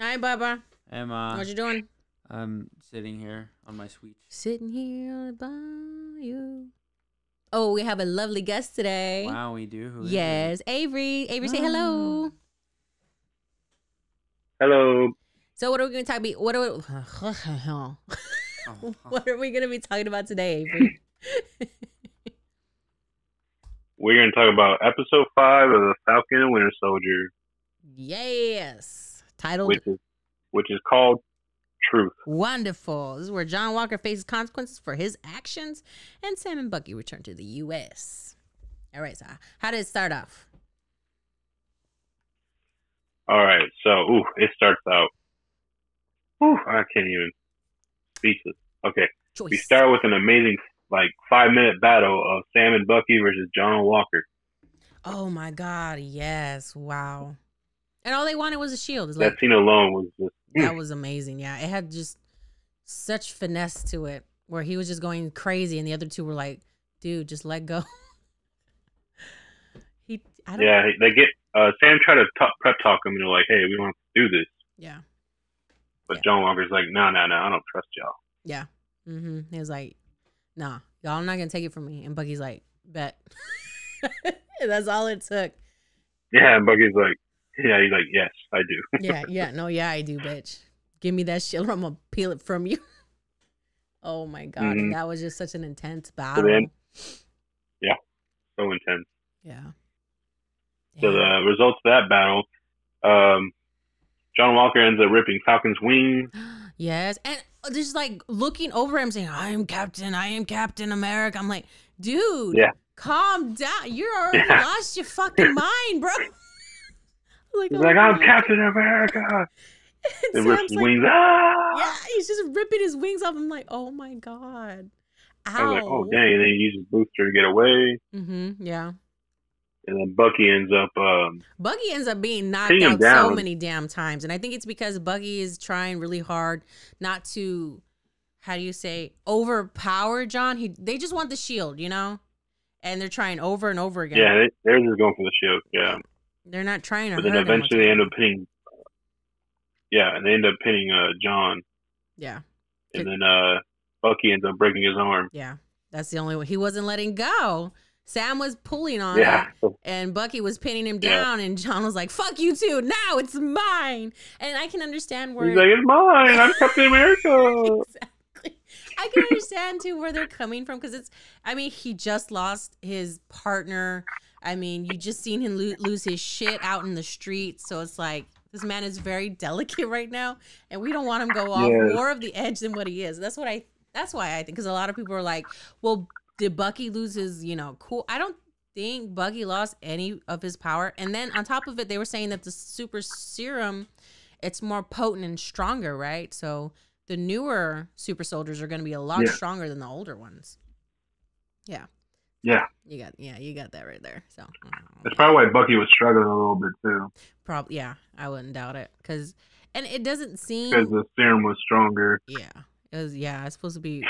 Hi, Baba. Am uh, What you doing? I'm sitting here on my suite. Sitting here by you. Oh, we have a lovely guest today. Wow, we do. Who is it? Yes, Avery. Avery, say hello. Hello. So, what are we going to talk about? What are we, Oh, what are we going to be talking about today, Avery? We're going to talk about episode five of the Falcon and Winter Soldier, yes. Titled which is which is called Truth. Wonderful. This is where John Walker faces consequences for his actions, and Sam and Bucky return to the U.S. All right, so how did it start off? All right, so ooh, it starts out. Ooh, I can't even speechless. Okay, Choice. we start with an amazing like five minute battle of Sam and Bucky versus John Walker. Oh my God! Yes! Wow. And all they wanted was a shield. Like That scene alone was just that was amazing. Yeah, it had just such finesse to it, where he was just going crazy, and the other two were like, "Dude, just let go." he, I don't. yeah. They get uh, Sam tried to talk, prep talk him and they're like, "Hey, we want to do this," Yeah. but Yeah. John Walker's like, "No, no, no, I don't trust y'all." Yeah. Mm-hmm. He was like, "Nah, y'all not gonna take it from me." And Bucky's like, "Bet." That's all it took. Yeah, and Bucky's like, "Yeah," he's like, "Yes, I do." Yeah, yeah, no, yeah, I do, bitch. Give me that shit, or I'm gonna peel it from you. oh my god, Mhm. that was just such an intense battle. then- so intense. yeah. So the results of that battle, um, John Walker ends up ripping Falcon's wing. yes, and just like looking over him, saying, "I am Captain. I am Captain America." I'm like, dude, Yeah. calm down. You're already Yeah. lost your fucking mind, bro. Like, He's oh like, "I'm God. Captain America," And and rips like, wings. Ah! Yeah, he's just ripping his wings off. I'm like, oh my god. Ow. I was like, "Oh dang!" And then he uses booster to get away, Mm-hmm. Yeah. and then Bucky ends up. Um, Bucky ends up being knocked out so many damn times. And I think it's because Bucky is trying really hard not to how do you say overpower John. He they just want the shield, you know? And they're trying over and over again. yeah, they, they're just going for the shield. Yeah, They're not trying to but then eventually they end up pinning. Yeah, and they end up pinning uh, John, Yeah. and then uh, Bucky ends up breaking his arm. Yeah. That's the only way. He wasn't letting go. Sam was pulling on Yeah, it. and Bucky was pinning him Yeah. down, and John was like, "Fuck you too! Now it's mine." And I can understand where he's like, "It's mine. I'm Captain America." exactly. I can understand too where they're coming from because it's. I mean, he just lost his partner. I mean, you just seen him lo- lose his shit out in the streets, so it's like this man is very delicate right now, and we don't want him go off Yes. more of the edge than what he is. That's what I. That's why I think because a lot of people are like, well, did Bucky lose his, you know, cool? I don't think Bucky lost any of his power. And then on top of it, they were saying that the super serum, it's more potent and stronger, right? So the newer super soldiers are going to be a lot Yeah. stronger than the older ones. Yeah, Yeah, you got yeah, you got that right there. So that's probably why Bucky was struggling a little bit too, probably yeah, I wouldn't doubt it because and it doesn't seem because the serum was stronger. yeah, it was yeah, it's supposed to be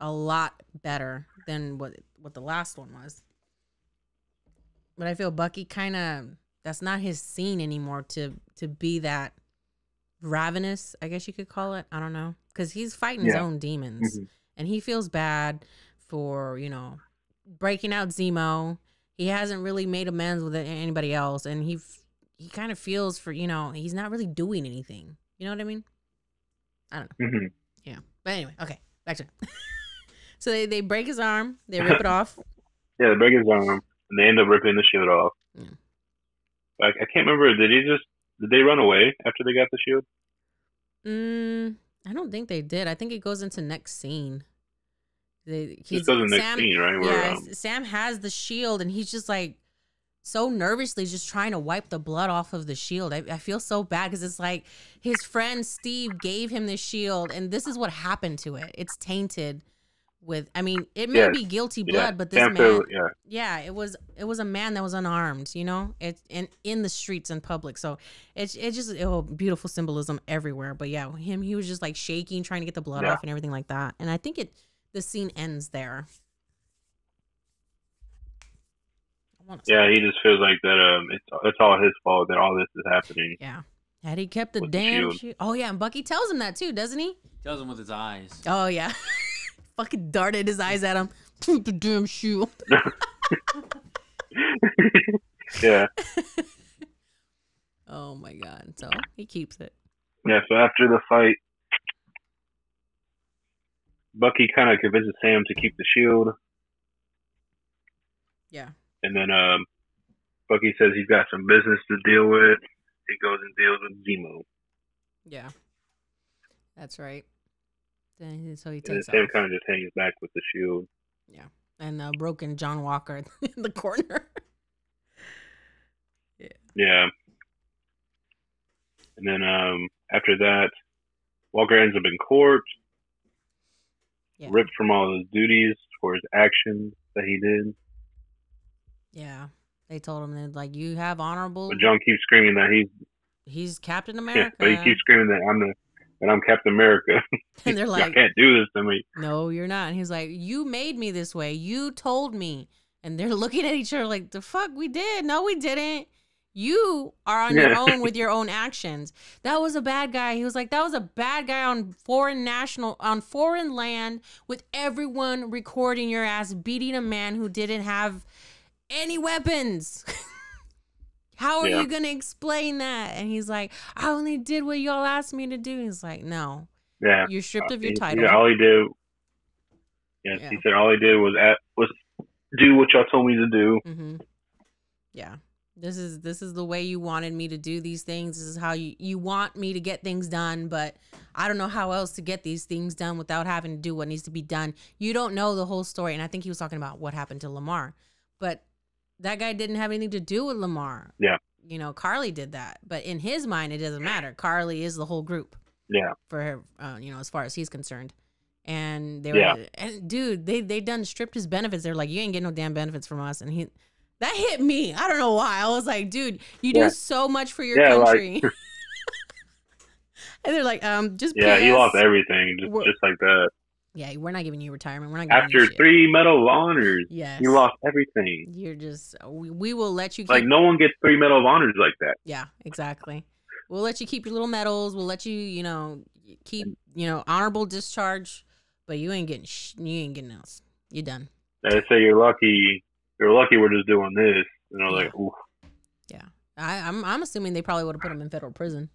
a lot better than what what the last one was. But I feel Bucky kind of that's not his scene anymore to to be that ravenous, I guess you could call it. I don't know cuz he's fighting his own demons Mhm. and he feels bad for, you know, breaking out Zemo. He hasn't really made amends with anybody else and he f- he kind of feels for, you know, he's not really doing anything. You know what I mean? I don't know. Yeah, But anyway, okay, back to it. so they, they break his arm, they rip it off. Yeah, they break his arm, and they end up ripping the shield off. Yeah. Like I can't remember. Did he just? Did they run away after they got the shield? Mm, I don't think they did. I think it goes into next scene. They, he's, This goes in the next Sam, scene, right? Where, yeah, um, Sam has the shield and he's just like so nervously just trying to wipe the blood off of the shield. I, I feel so bad because it's like his friend Steve gave him the shield and this is what happened to it. It's tainted with I mean, it may Yes. be guilty yeah, blood, but this Sam man yeah, yeah it was it was a man that was unarmed you know it in in the streets in public so it's it just oh beautiful symbolism everywhere but yeah him he was just like shaking trying to get the blood Yeah. off and everything like that and i think it the scene ends there I wanna say- yeah. He just feels like that. Um, it's it's all his fault that all this is happening. yeah Had he kept the With the damn shield. shield. Oh yeah, and Bucky tells him that too, doesn't he? Tells him with his eyes. Oh yeah. Fucking darted his eyes at him. Keep the damn shield. yeah, Oh my god. So he keeps it. yeah. So after the fight, Bucky kind of convinces Sam to keep the shield, Yeah. and then um, Bucky says he's got some business to deal with. He goes and deals with Zemo, Yeah. That's right. Then so he and takes Sam kind of just hangs back with the shield. Yeah, and uh, broken John Walker in the corner. Yeah. And then um, after that, Walker ends up in court, Yeah. ripped from all his duties for his actions that he did. Yeah. They told him that like you have honorable. But John keeps screaming that he's He's Captain yeah, America. but he keeps screaming that I'm the that I'm Captain America. and they're like, I can't do this to me. "No, you're not." And he's like, "You made me this way. You told me." And they're looking at each other like, "The fuck we did? No, we didn't." You are on your own with your own actions. That was a bad guy. He was like, that was a bad guy on foreign national on foreign land with everyone recording your ass beating a man who didn't have any weapons. How are Yeah. you gonna explain that? And he's like, I only did what y'all asked me to do. He's like, No, Yeah. you're stripped of your title. Yeah, all he did. Yes, Yeah. he said all he did was at, was do what y'all told me to do. Mm-hmm. Yeah. This is this is the way you wanted me to do these things. This is how you you want me to get things done, but I don't know how else to get these things done without having to do what needs to be done. You don't know the whole story, and I think he was talking about what happened to Lamar, but that guy didn't have anything to do with Lamar. Yeah. You know, Carly did that, but in his mind, it doesn't matter. Carly is the whole group Yeah. for her, uh, you know, as far as he's concerned. And they were, Yeah. and dude, they they done stripped his benefits. They're like, you ain't getting no damn benefits from us. And he, that hit me. I don't know why. I was like, dude, you do so much for your Yeah, like- country. and they're like, um, just Yeah, he PS. lost everything just, We're- just like that. Yeah, we're not giving you retirement. We're not giving After three Medal of Honors, Yes, you lost everything. You're just, we, we will let you keep. Like no one gets three Medal of Honors like that. Yeah, exactly. We'll let you keep your little medals. We'll let you, you know, keep, you know, honorable discharge. But you ain't getting, sh- you ain't getting else. You're done. They say you're lucky. You're lucky we're just doing this. And I'm like, ooh, I, I'm I'm assuming they probably would have put him in federal prison.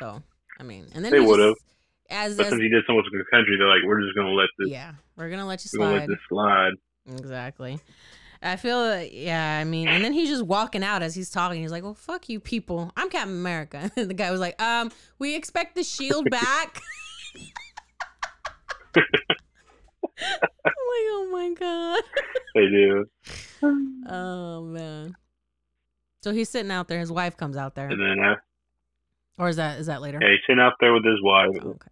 So I mean, and then They would've. As, but as since he did so much in the country, they're like, we're just gonna let this, yeah, we're gonna let you we're gonna let slide. this slide. Exactly. I feel like, yeah, I mean, and then he's just walking out as he's talking. He's like, "Well, fuck you, people. I'm Captain America." And the guy was like, "Um, we expect the shield back." Like, "Oh my god." They do. Oh man. So he's sitting out there. His wife comes out there, And then, uh, or is that is that later? yeah, he's sitting out there with his wife. Oh, okay.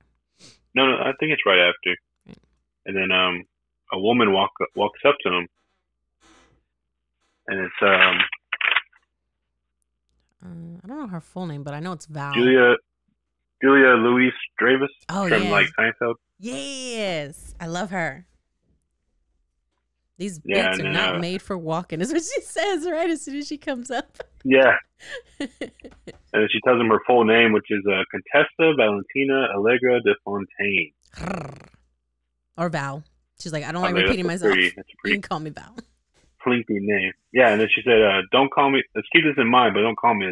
No, no, I think it's right after. Right. And then um, a woman walk walks up to him, and it's um Uh, I don't know her full name, but I know it's Val. Julia Julia Louise Dravis Oh from yes. like Seinfeld. yes, I love her. These Yeah, bits are not made for walking, is what she says right as soon as she comes up. Yeah, and then she tells him her full name, which is uh, Contessa Valentina Allegra de Fontaine. or Val. She's like, I don't I like mean, repeating myself. pretty, a You can call me Val. lengthy name. Yeah, and then she said, uh, "Don't call me. Let's keep this in mind, but don't call me.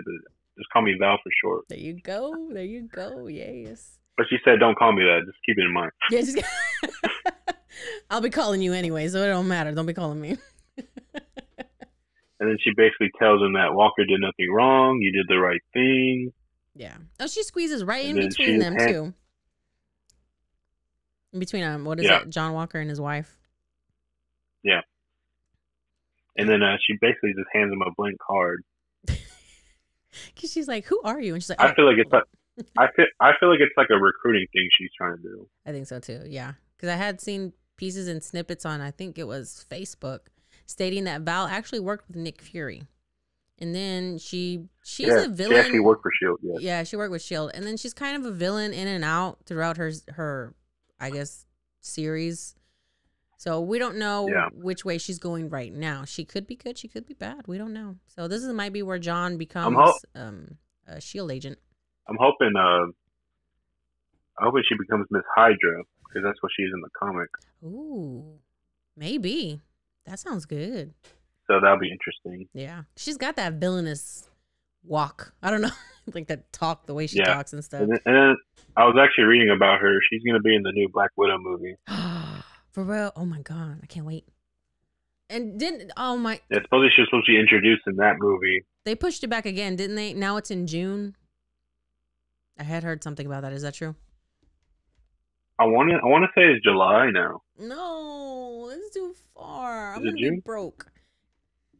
Just call me Val for short." There you go. There you go. Yes. But she said, "Don't call me that. Just keep it in mind." Yeah, just, I'll be calling you anyway, so it don't matter. Don't be calling me. And then she basically tells him that Walker did nothing wrong. You did the right thing. Yeah. Oh, she squeezes right in And then between them had- too. In between um, what is Yeah. it? John Walker and his wife. Yeah. And then uh, she basically just hands him a blank card. Cause she's like, "Who are you?" And she's like, I "Oh, feel like it's like I feel I feel like it's like a recruiting thing she's trying to do. I think so too. Yeah, because I had seen pieces and snippets on I think it was Facebook stating that Val actually worked with Nick Fury, and then she she's yeah, a villain. She actually worked for Shield. Yeah. Yeah, she worked with Shield, and then she's kind of a villain in and out throughout her her, I guess, series. So we don't know Yeah. which way she's going right now. She could be good, she could be bad. We don't know. So this is might be where John becomes ho- um a Shield agent. I'm hoping. Uh, I'm hoping she becomes Miss Hydra because that's what she's in the comic. Ooh, maybe that sounds good. So that'll be interesting. Yeah, she's got that villainous walk. I don't know, like that talk, the way she Yeah. talks and stuff. And then, and then I was actually reading about her. She's gonna be in the new Black Widow movie. For real? Oh my god, I can't wait. And didn't oh my Yeah, supposedly she was supposed to be introduced in that movie. they pushed it back again, didn't they? Now it's in June. I had heard something about that. Is that true? I want to. I want to say it's July now. No, it's too far. I'm gonna be June? broke.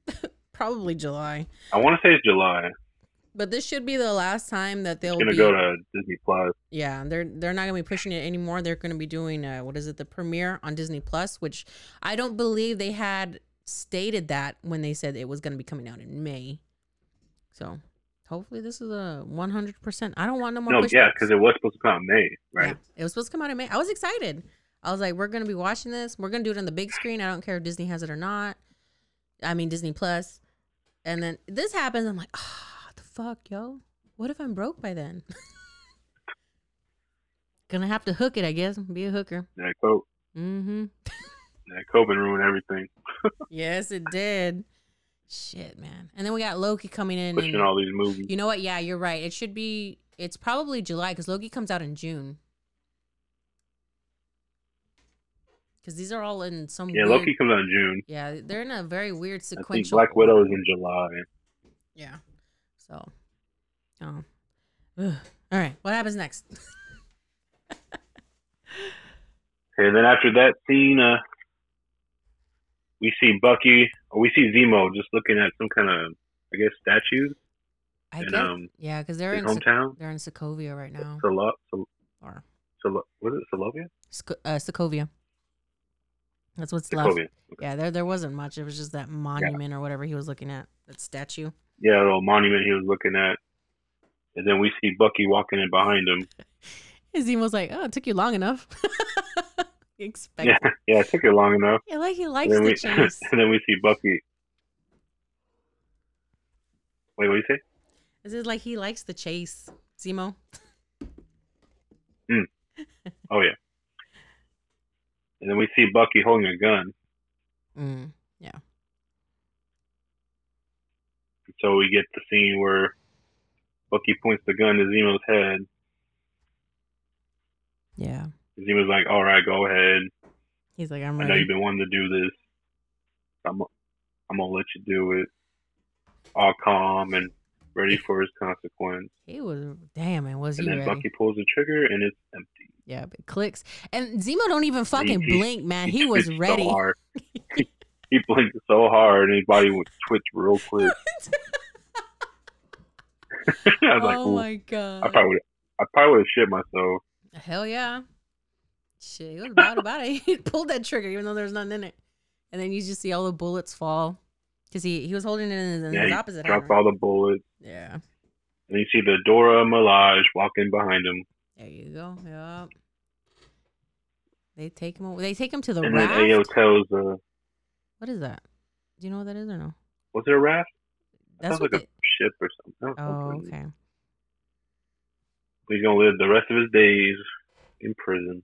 Probably July. I want to say it's July. But this should be the last time that they'll gonna be go to Disney Plus. Yeah, they're they're not gonna be pushing it anymore. They're gonna be doing uh, what is it, the premiere on Disney Plus, which I don't believe they had stated that when they said it was gonna be coming out in May. So hopefully this is a one hundred percent. I don't want no more. No, yeah, because it was supposed to come out in May, right? Yeah, it was supposed to come out in May. I was excited. I was like, we're gonna be watching this. We're gonna do it on the big screen. I don't care if Disney has it or not. I mean Disney Plus. And then this happens. I'm like, ah, the fuck, yo. What if I'm broke by then? Gonna have to hook it, I guess. Be a hooker. That coat, Mm-hmm. that COVID ruined everything. Yes, it did. Shit, man. And then we got Loki coming in. Pushing And, all these movies. you know what? Yeah, you're right. It should be. It's probably July because Loki comes out in June. Because these are all in some. Yeah, weird, Loki comes out in June. Yeah, they're in a very weird sequential. I think Black Widow order. is in July. Yeah. So. Oh. Ugh. All right. What happens next? And then after that scene, uh, we see Bucky, or we see Zemo just looking at some kind of, I guess, statues I guess. um yeah, because they're in hometown. they're in Sokovia right now. Solo, Sol, Or Solo, what is it? Solovia? Sco- uh, Sokovia. That's what's left. Sokovia. Yeah, there there wasn't much. It was just that monument or whatever he was looking at. That statue. Yeah, a little monument he was looking at. And then we see Bucky walking in behind him. And Zemo's like, "Oh, it took you long enough." Expect. Yeah, yeah, it took it long enough. Yeah, like he And likes then, the we, chase. and then we see Bucky. Wait, what do you say? This is like he likes the chase. Zemo. Oh yeah. And then we see Bucky holding a gun. Mm. Yeah. So we get the scene where Bucky points the gun to Zemo's head. Yeah. Zemo's like, "All right, go ahead. He's like, I'm ready." I know you've been wanting to do this. I'm, I'm gonna let you do it." All calm and ready for his consequence. He was damn man, was And he then ready? Bucky pulls the trigger and it's empty. Yeah, it clicks. And Zemo don't even fucking he- blink, man. He was ready. So hard. he blinked so hard and his body would twitch real quick. I was oh "Ooh." my god. I probably. I probably would have shit myself. Hell yeah. Shit, he was about about it. He pulled that trigger even though there was nothing in it. And then you just see all the bullets fall. Because he, he was holding it in his, in Yeah, his opposite hand. dropped all the bullets. Yeah. And you see the Dora Milaje walking behind him. There you go. Yep. They take him. They take him to the and then raft. Ayo tells, uh, What is that? Do you know what that is or no? was it a raft? That's sounds like a ship or something. Oh, something. okay. He's gonna live the rest of his days in prison.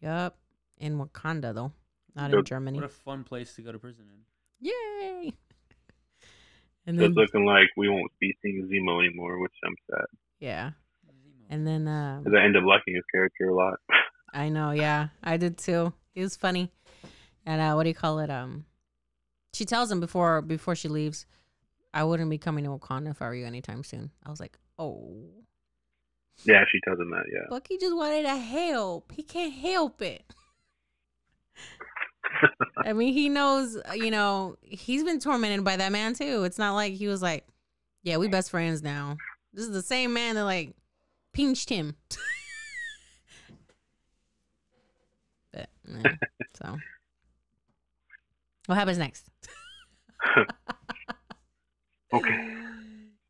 Yep. In Wakanda though, not Yep. in Germany. What a fun place to go to prison in. Yay! And then it's looking like we won't be seeing Zemo anymore, which I'm sad. yeah, and then uh, Because I end up liking his character a lot. I know, yeah, I did too. It was funny, and uh, what do you call it? Um, she tells him before before she leaves, I wouldn't be coming to Wakanda if I were you anytime soon. I was like, oh, yeah, she tells him that. Yeah. Bucky just wanted to help. He can't help it. I mean, he knows, you know, he's been tormented by that man too. It's not like he was like, yeah, we best friends now. This is the same man that like pinched him. but, yeah, so, what happens next? okay.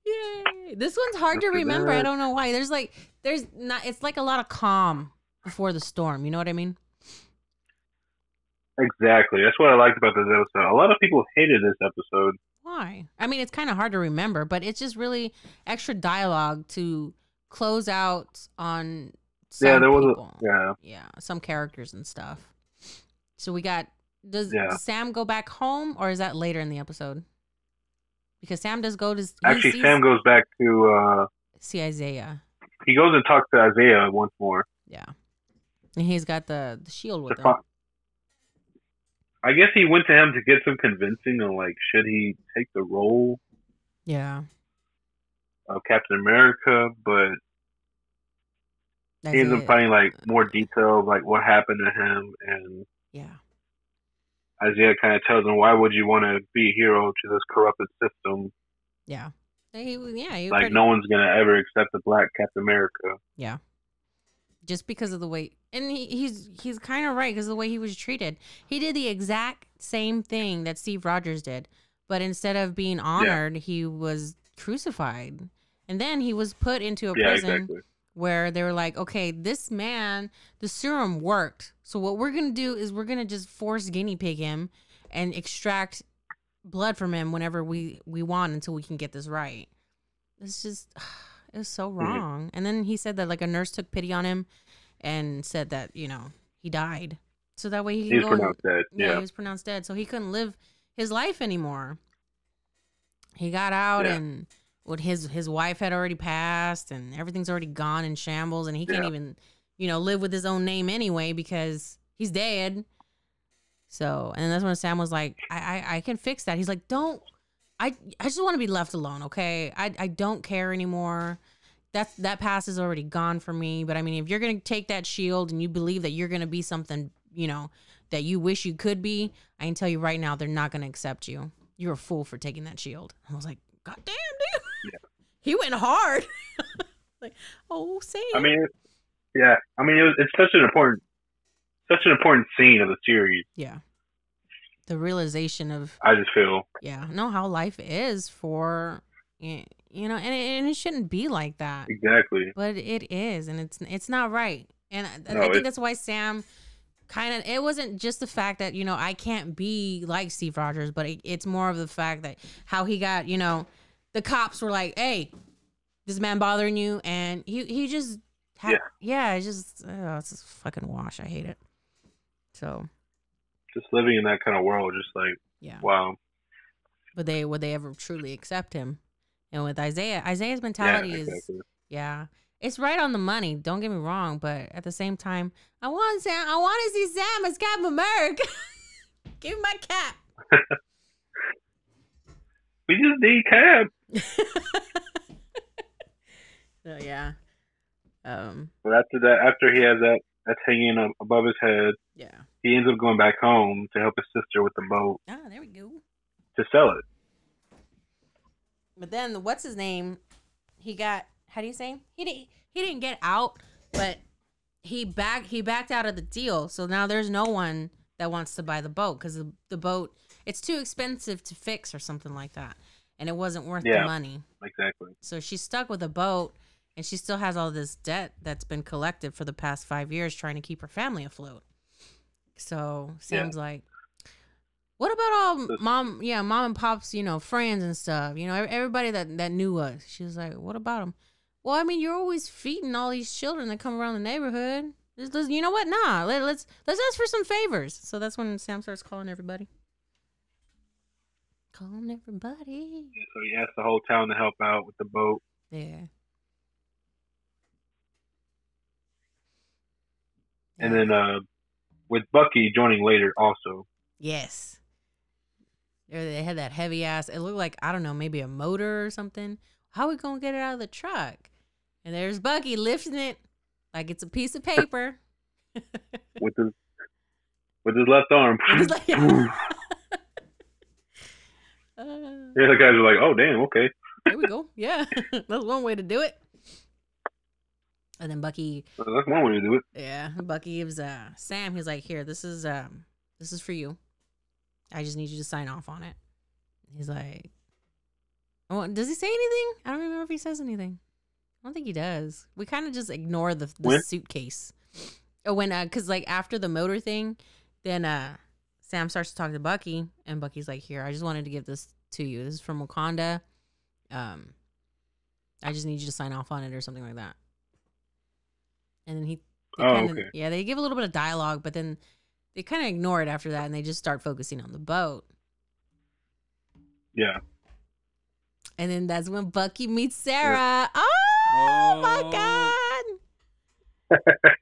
Yay! This one's hard to remember. I don't know why. There's like, there's not. It's like a lot of calm before the storm. You know what I mean? Exactly. That's what I liked about this episode. A lot of people hated this episode. Why? I mean, it's kind of hard to remember, but it's just really extra dialogue to close out on. Some yeah, there was people. a yeah. yeah, some characters and stuff. So we got does, Yeah. does Sam go back home or is that later in the episode? Because Sam does go to Actually, sees- Sam goes back to uh see Isaiah. he goes and talks to Isaiah once more. Yeah. And he's got the, the shield with To him. I guess he went to him to get some convincing on like should he take the role Yeah. of Captain America, but he ends up finding like more detail of like what happened to him and Yeah. Isaiah kind of tells him, "Why would you want to be a hero to this corrupted system? Yeah. He, yeah. He Like pretty- no one's gonna ever accept a black Captain America." Yeah. Just because of the way, and he, he's he's kind of right because the way he was treated. He did the exact same thing that Steve Rogers did, but instead of being honored, he was crucified, and then he was put into a Yeah, prison exactly. Where they were like, okay, this man, the serum worked. So what we're gonna do is we're gonna just force guinea pig him and extract blood from him whenever we we want until we can get this right. It's just it was so wrong. And then he said that like a nurse took pity on him and said that you know he died, so that way he go. and- pronounced dead. yeah, Yeah, he was pronounced dead, so he couldn't live his life anymore. He got out, Yeah. and what his his wife had already passed, and everything's already gone in shambles, and he can't Yeah. even, you know, live with his own name anyway because he's dead. So, and that's when Sam was like, "I I, I can fix that." He's like, "Don't." I, I just want to be left alone, okay? I, I don't care anymore. That that past is already gone for me. But I mean, if you're gonna take that shield and you believe that you're gonna be something, you know, that you wish you could be, I can tell you right now, they're not gonna accept you. You're a fool for taking that shield. I was like, God damn, dude. He went hard. like, oh, Sam. I mean, yeah. I mean, it was, it's such an important, such an important scene of the series. yeah. The realization of I just feel. yeah, know how life is for you know, and it, and it shouldn't be like that. Exactly. but it is and it's it's not right and I, No, I think that's why sam kind of it wasn't just the fact that you know i can't be like steve rogers but it, it's more of the fact that how he got you know the cops were like hey this man bothering you and he he just had, Yeah. yeah it's just oh, it's just fucking wash i hate it so Just living in that kind of world, just like yeah wow. would they would they ever truly accept him and with isaiah isaiah's Yeah, mentality is. Yeah. It's right on the money. Don't get me wrong, but at the same time, I want Sam. I want to see Sam as Captain America. Give me my cap. We just need Cap. So yeah. Um. But after that, after he has that, that's hanging up above his head. Yeah. He ends up going back home to help his sister with the boat Ah, there we go. to sell it. But then, what's his name? He got. How do you say? He didn't. He didn't get out, but he back. He backed out of the deal. So now there's no one that wants to buy the boat because the, the boat it's too expensive to fix or something like that, and it wasn't worth Yeah. the money. Exactly. So she's stuck with a boat and she still has all this debt that's been collected for the past five years trying to keep her family afloat. So Yeah. Like, what about all mom, yeah, mom and pop's, you know, friends and stuff, you know, everybody that, that knew us. She was like, what about them? Well, I mean, you're always feeding all these children that come around the neighborhood. Let's- let's- you know what? Nah, let, let's let's ask for some favors. So that's when Sam starts calling everybody. Calling everybody. So he asked the whole town to help out with the boat. Yeah. And Yeah. then uh, with Bucky joining later also. Yes. There They had that heavy ass. It looked like I don't know, maybe a motor or something. How we gonna get it out of the truck? And there's Bucky lifting it like it's a piece of paper. with his with his left arm. It was yeah, the guys are like, "Oh, damn, okay." there we go. Yeah, that's one way to do it. And then Bucky, That's one way to do it. yeah, Bucky gives uh Sam. He's like, "Here, this is um, this is for you. I just need you to sign off on it." He's like, "Oh, does he say anything? I don't remember if he says anything. I don't think he does. We kind of just ignore the the suitcase. Oh, when uh, cause like after the motor thing, then uh, Sam starts to talk to Bucky, and Bucky's like, "Here, I just wanted to give this to you. This is from Wakanda. Um, I just need you to sign off on it or something like that. And then he, they Oh, kinda, okay. yeah, they give a little bit of dialogue, but then they kind of ignore it after that, and they just start focusing on the boat. Yeah. And then that's when Bucky meets Sarah. Oh, my Oh. god!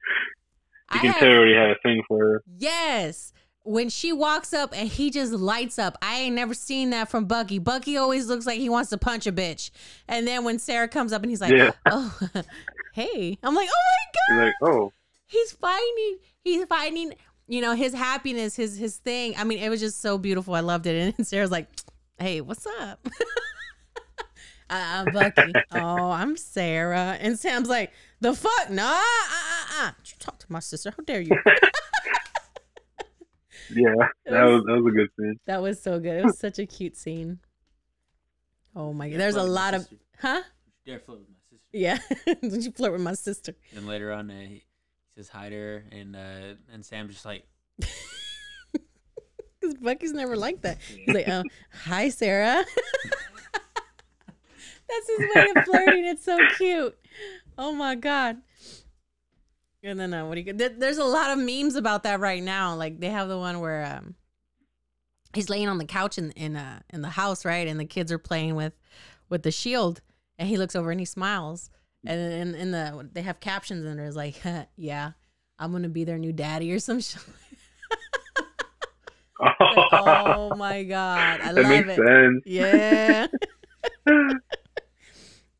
You I can have- tell he already had a thing for her. Yes. When she walks up and he just lights up. I ain't never seen that from Bucky. Bucky always looks like he wants to punch a bitch. And then when Sarah comes up and he's like, Yeah. "Oh, hey." I'm like, "Oh my god. He's like, oh, He's finding he's finding, you know, his happiness, his his thing. I mean, it was just so beautiful. I loved it. And Sarah's like, "Hey, what's up?" uh, I'm Bucky. oh, I'm Sarah. And Sam's like, "The fuck? Nah, uh, uh, uh. You talk to my sister. How dare you?" Yeah, that was that was a good scene. That was so good. It was such a cute scene. Oh my god. There's a Flirt with my lot of sister. huh? Dare flirt with my sister. Yeah. Don't you flirt with my sister? And later on, uh, he, he says hi to her, and uh, and Sam's just like, Because Bucky's never like that. He's like, oh, hi, Sarah. That's his way of flirting. It's so cute. Oh my god. And then uh, what do you? There, there's a lot of memes about that right now. Like they have the one where um, he's laying on the couch in in uh in the house, right? And the kids are playing with with the shield, and he looks over and he smiles. And in, in the they have captions and there's like, yeah, I'm gonna be their new daddy or some shit. oh my god, I that love it. sense. Yeah.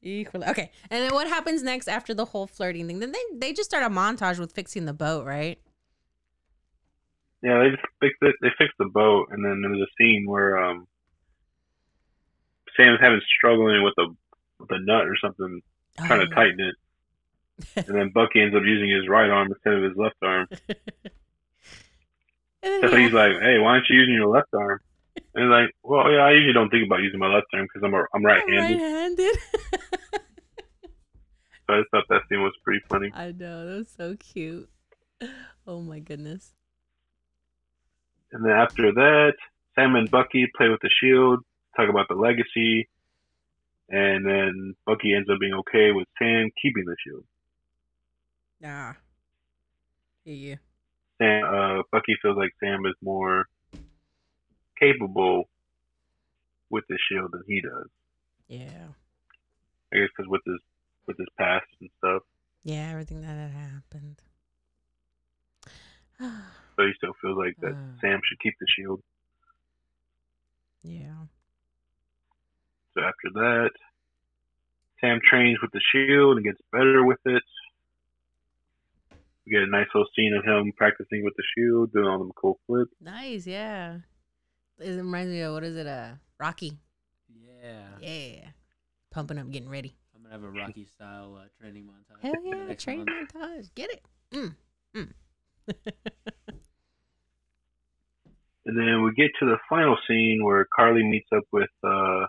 Equally. Okay. And then what happens next after the whole flirting thing? Then they, they just start a montage with fixing the boat, right? Yeah, they just fixed it. They fixed the boat, and then there was a scene where um, Sam's having struggling with a with a nut or something, trying Oh, to tighten it, and then Bucky ends up using his right arm instead of his left arm. And So he's like, "Hey, why aren't you using your left arm?" And like, "Well, yeah, I usually don't think about using my left arm because I'm a, I'm right-handed." right-handed. So I thought that scene was pretty funny. I know. That was so cute. Oh my goodness. And then after that, Sam and Bucky play with the shield, talk about the legacy, and then Bucky ends up being okay with Sam keeping the shield. Nah. Yeah. Sam, uh, Bucky feels like Sam is more capable with the shield than he does. Yeah. I guess because with his with his past and stuff, Yeah. Everything that had happened. so he still feels like that Uh. Sam should keep the shield. yeah. So after that, Sam trains with the shield and gets better with it. We get a nice little scene of him practicing with the shield, doing all them cool flips. Nice. Yeah. It reminds me of what is it? Uh, Rocky. yeah, Yeah. Pumping up, getting ready. I'm gonna have a Rocky style uh, training montage. Hell yeah, next train month. montage. Get it. Mm. Mm. And then we get to the final scene where Carly meets up with uh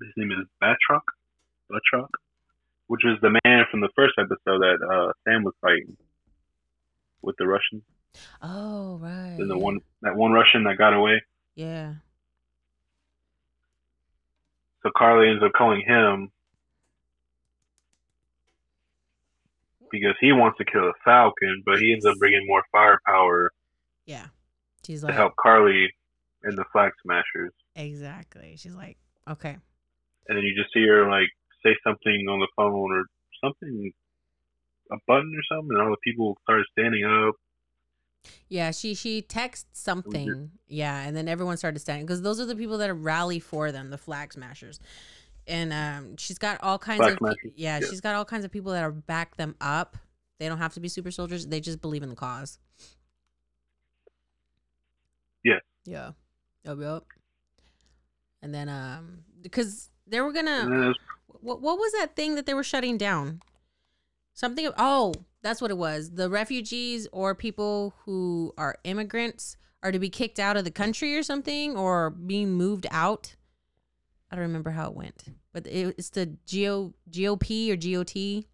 his name is Batroc, Batroc, which was the man from the first episode that uh Sam was fighting with the Russian. Oh, right. And the one that one Russian that got away. Yeah. So Carly ends up calling him because he wants to kill the Falcon, but he ends up bringing more firepower Yeah. She's to like, help Carly and the Flag Smashers. exactly. She's like, okay. And then you just see her like say something on the phone or something, a button or something, and all the people started standing up. Yeah, she she texts something. Yeah, and then everyone started standing because those are the people that rally for them, the flag smashers. And um, she's got all kinds Flag of smashers, yeah, yeah. she's got all kinds of people that are back them up. They don't have to be super soldiers; they just believe in the cause. Yeah. Yeah. Yup. Yup. And then um, because they were gonna And then it was, what what was that thing that they were shutting down? Something. Oh, that's what it was. The refugees or people who are immigrants are to be kicked out of the country or something, or being moved out. I don't remember how it went, but it, it's the Geo GOP or GOT.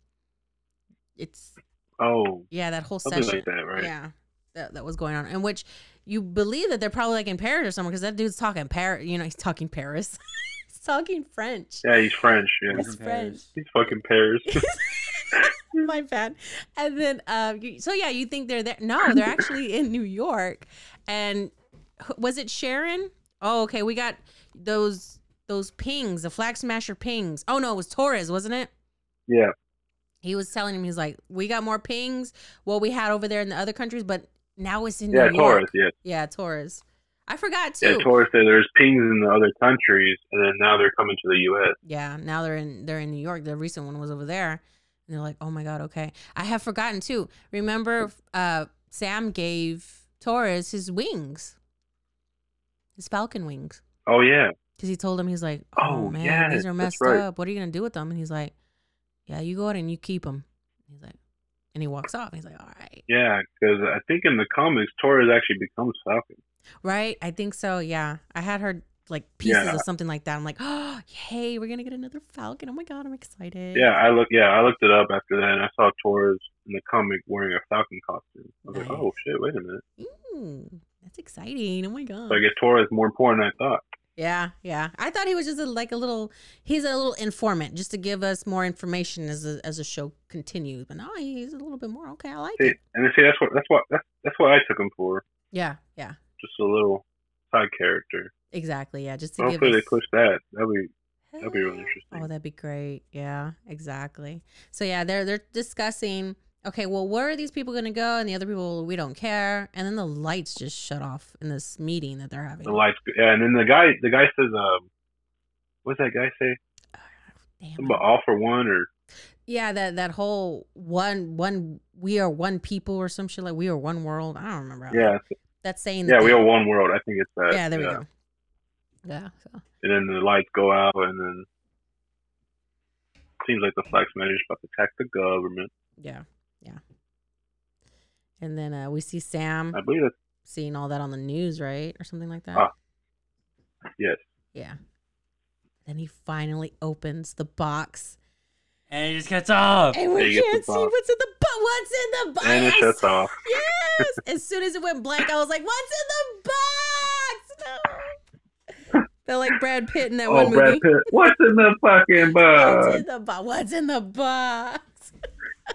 It's oh, yeah, that whole something session. like that, right? Yeah, that that was going on, in which you believe that they're probably like in Paris or somewhere because that dude's talking Paris. You know, he's talking Paris. he's talking French. Yeah, he's French. Yeah, He's French. he's fucking Paris. My bad. And then, um, you, so yeah, you think they're there? No, they're actually in New York. And was it Sharon? Oh, okay. We got those those pings, the flag smasher pings. Oh no, it was Torres, wasn't it? yeah, He was telling him he's like, we got more pings. What we had over there in the other countries, but now it's in yeah, New Torres. York. Yeah, Torres. Yeah, Torres. I forgot yeah, too. Torres said there's pings in the other countries, and then now they're coming to the U.S. Yeah, now they're in they're in New York. The recent one was over there, and they're like, "Oh my god, okay." I have forgotten too. Remember, uh, Sam gave Torres his wings, his falcon wings, Oh yeah, because he told him he's like, "Oh, Oh, man, yes, these are messed right. up. What are you gonna do with them?" And he's like, "Yeah, you go ahead and you keep them." He's like, and he walks off. He's like, "All right, yeah, because I think in the comics Torres actually becomes Falcon. right? I think so. Yeah, I had heard." Like pieces Yeah. of something like that. I'm like, oh, hey, we're gonna get another Falcon. Oh my god, I'm excited. Yeah, I look. Yeah, I looked it up after that, and I saw Torres in the comic wearing a Falcon costume. I was like, oh shit, wait a minute. Ooh, that's exciting. Oh my god. So I guess Torres is more important than I thought. Yeah, yeah. I thought he was just a, like a little. He's a little informant, just to give us more information as the as the show continues. But no, he's a little bit more. Okay, I like See, it. and see, that's what that's what that's that's what I took him for. Yeah, yeah. Just a little side character. Exactly. Yeah, just to Hopefully they us. push that. That'd be that'd be really interesting. Oh, that'd be great. Yeah, exactly. So yeah, they're they're discussing. Okay, well, where are these people gonna go? And the other people, we don't care. And then the lights just shut off in this meeting that they're having. the lights. Yeah, and then the guy the guy says, um, what's that guy say? Damn. Something about all for one or Yeah, that that whole one one we are one people or some shit like we are one world. I don't remember. yeah, that's saying. yeah. that We are one world. I think it's that. Yeah, there we go. Yeah. So And then the lights go out, and then seems like the flag smasher's about to attack the government. yeah, yeah. And then uh, we see Sam I believe that's seeing all that on the news, right, or something like that. Ah. yes. Yeah. Then he finally opens the box, And it just gets off. and we Yeah, can't see box. what's in the box. What's in the box? And it shuts off. Yes. as soon as it went blank, I was like, "What's in the box?" No. Felt like Brad Pitt in that Oh, one movie. Pitt. What's in the fucking What's box? in the box? What's in the box?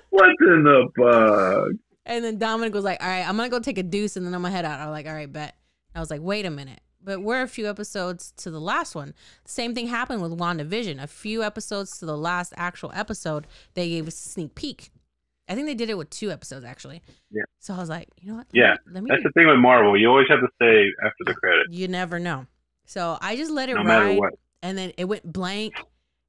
What's in the box? And then Dominic was like, "All right, I'm gonna go take a deuce, and then I'm gonna head out." I was like, "All right, bet." I was like, "Wait a minute." But we're a few episodes to the last one. Same thing happened with WandaVision. A few episodes to the last actual episode, they gave us a sneak peek. I think they did it with two episodes actually. Yeah. So I was like, you know what? Let Yeah, me- Let me. That's the thing with Marvel. You always have to say after the credits, you never know. So I just let it no ride, what. and then it went blank,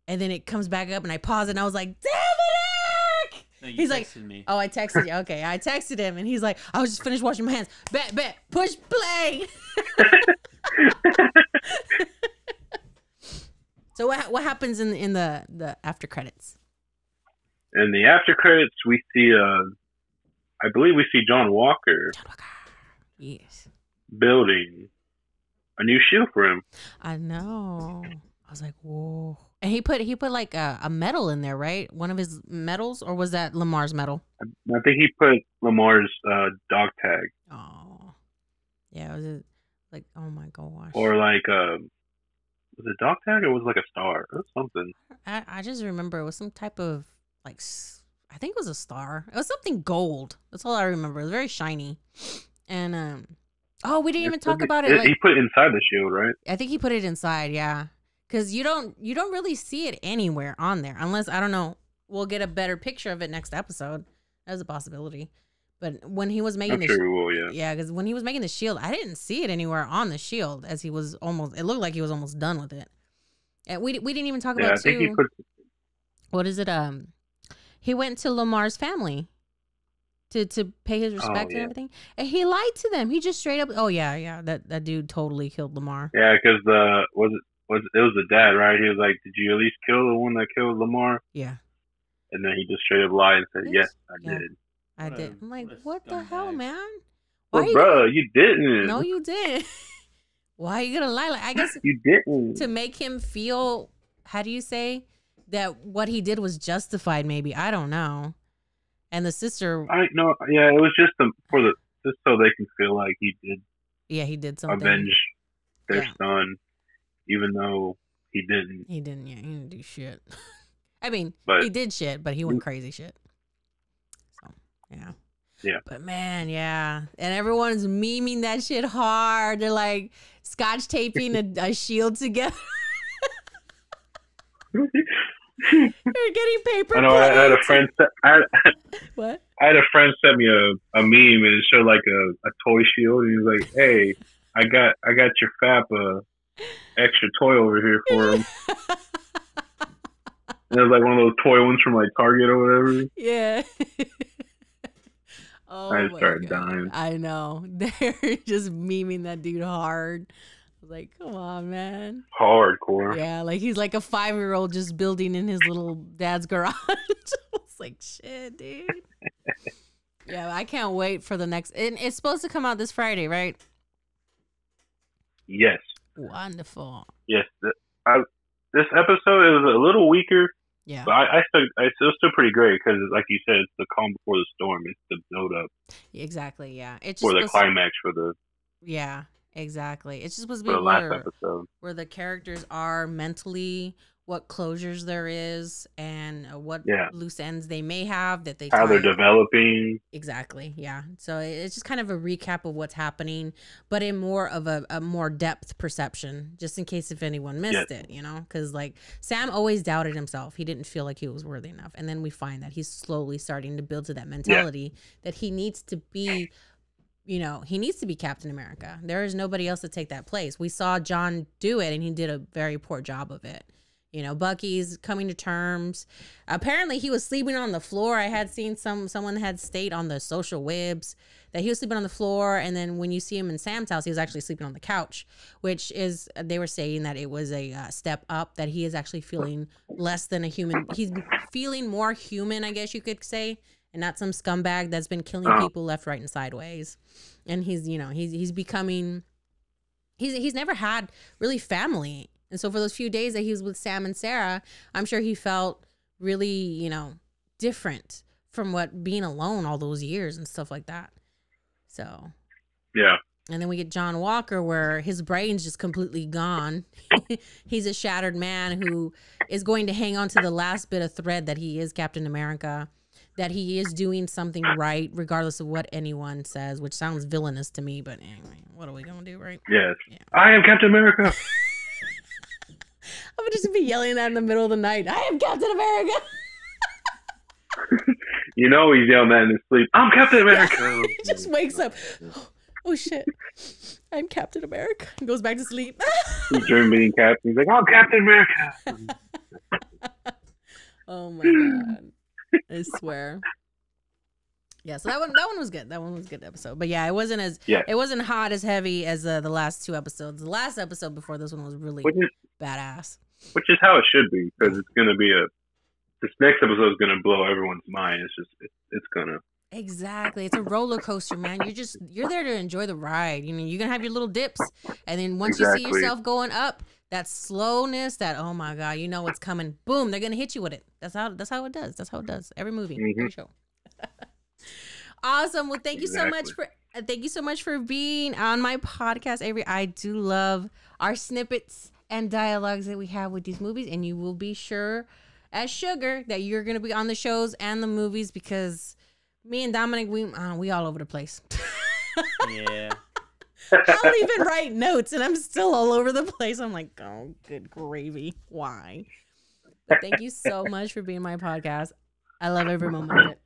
and then it comes back up, and I pause, and I was like, Dominic! No, He's like, me. Oh, I texted you. Okay, I texted him, and he's like, "I was just finished washing my hands. Bet, bet, push play." so what what happens in in the the after credits? In the after credits, we see, uh, I believe we see John Walker John Walker. Yes, building a new shoe for him. I know. I was like, whoa. And he put he put like a, a medal in there, right? One of his medals, or was that Lamar's medal? I think he put Lamar's uh, dog tag, Oh, yeah. Was it like, oh my gosh? or like, uh, was it dog tag or was it like a star or something? I, I just remember it was some type of like s- I think it was a star. It was something gold. That's all I remember. It was very shiny. And um oh, we didn't even talk about it. he Like put it inside the shield, right? I think he put it inside, yeah. Cuz you don't you don't really see it anywhere on there unless I don't know, we'll get a better picture of it next episode. That's a possibility. But when he was making I'm the sure we will. Yeah. yeah, because when he was making the shield, I didn't see it anywhere on the shield as he was almost. It looked like he was almost done with it. And we we didn't even talk Yeah, I about think too. he put. what is it? Um, he went to Lamar's family to to pay his oh, respect and Oh, yeah. everything, and he lied to them. He just straight up, oh yeah, yeah, that that dude totally killed Lamar. Yeah, because the was it was it was the dad, right? He was like, "Did you at least kill the one that killed Lamar?" Yeah, And then he just straight up lied and said, Yes. "Yes, I Yeah. did." I What did. I'm like, what a what the hell, scumbag. man? Well, you? bro, you didn't. No, you didn't. Why are you gonna lie? Like, I guess you didn't. to make him feel how do you say that what he did was justified maybe i don't know and the sister I know. yeah, it was just the, for the just so they can feel like he did Yeah, he did something. avenge their Yeah. son, even though he didn't. He didn't. Yeah, he didn't do shit. I mean, But- he did shit, but he went mm. crazy shit. So yeah. Yeah. But man, yeah, and everyone's memeing that shit hard. They're like scotch taping a, a shield together. They're getting paper. I know. I, had a friend. I, What? I had a friend send me a, a meme and it showed like a, a toy shield and he was like, "Hey, I got I got your fap a extra toy over here for him." And it was like one of those toy ones from like Target or whatever. yeah. oh I my started God. dying. I know. They're just memeing that dude hard. Like, come on, man. Hardcore. Yeah, like he's like a five year old just building in his little dad's garage. it's like shit, dude. yeah, I can't wait for the next. And it's supposed to come out this Friday, right? Yes, Wonderful. yes. I, this episode is a little weaker, Yeah, but I, I still I, it's still pretty great because, like you said, it's the calm before the storm. It's the build up exactly. Yeah, it's just for the to- climax for the yeah, exactly. It's just supposed to be where, where the characters are mentally, what closures there is, and uh, what Yeah. loose ends they may have that they How they're developing. Exactly. Yeah. So it's just kind of a recap of what's happening, but in more of a, a more depth perception, just in case if anyone missed it, you know? Because like Sam always doubted himself. He didn't feel like he was worthy enough. And then we find that he's slowly starting to build to that mentality that he needs to be. You know, he needs to be Captain America. There is nobody else to take that place. We saw John do it, and he did a very poor job of it. You know, Bucky's coming to terms. Apparently, he was sleeping on the floor. I had seen some someone had state on the social webs that he was sleeping on the floor, and then when you see him in Sam's house, he was actually sleeping on the couch, which is they were saying that it was a uh, step up. That he is actually feeling less than a human. He's feeling more human, I guess you could say, and not some scumbag that's been killing Oh. people left, right, and sideways. And he's you know he's he's becoming. He's he's never had really family. And so for those few days that he was with Sam and Sarah, I'm sure he felt really, you know, different from what being alone all those years and stuff like that. So, Yeah. and then we get John Walker where his brain's just completely gone. He's a shattered man who is going to hang on to the last bit of thread that he is Captain America, that he is doing something right regardless of what anyone says, which sounds villainous to me, but anyway, what are we going to do, right? Yes. Yeah. I am Captain America. I would just gonna be yelling that in the middle of the night. I am Captain America. You know he's yelling that in his sleep. I'm Captain America. he just oh, wakes up. Oh shit! I'm Captain America. And goes back to sleep. He's dreaming being Captain. He's like, I'm Captain America. oh my god! I swear. Yeah, so that one that one was good. That one was a good episode. But yeah, it wasn't as Yeah. it wasn't hot as heavy as uh, the last two episodes. The last episode before this one was really Which is badass. which is how it should be because it's gonna be a. This next episode is gonna blow everyone's mind. It's just it, it's gonna. Exactly. It's a roller coaster, man. You're just you're there to enjoy the ride. You know, you're gonna have your little dips, and then once you see yourself going up, that slowness, that oh my god, you know what's coming. Boom, they're gonna hit you with it. That's how that's how it does. That's how it does. Every movie, every Mhm. show. awesome. Well, thank you so much for uh, thank you so much for being on my podcast, Avery. I do love our snippets and dialogues that we have with these movies, and you will be sure as sugar that you're gonna be on the shows and the movies because me and Dominic, we uh, we all over the place. Yeah. I'll even write notes, and I'm still all over the place. I'm like, oh, good gravy. Why? But thank you so much for being my podcast. I love every moment of it.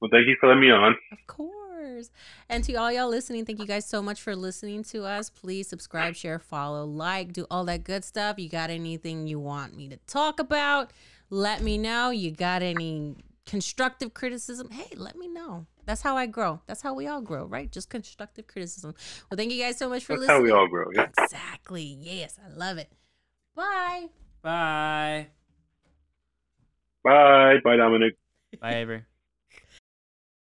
Well, thank you for letting me on. Of course. And to all y'all listening, thank you guys so much for listening to us. Please subscribe, share, follow, like, do all that good stuff. You got anything you want me to talk about? Let me know. You got any constructive criticism? Hey, let me know. That's how I grow. That's how we all grow, right? Just constructive criticism. Well, thank you guys so much for listening. That's how we all grow. Yeah. Exactly. Yes, I love it. Bye. Bye. Bye. Bye, Dominic. Bye, Avery.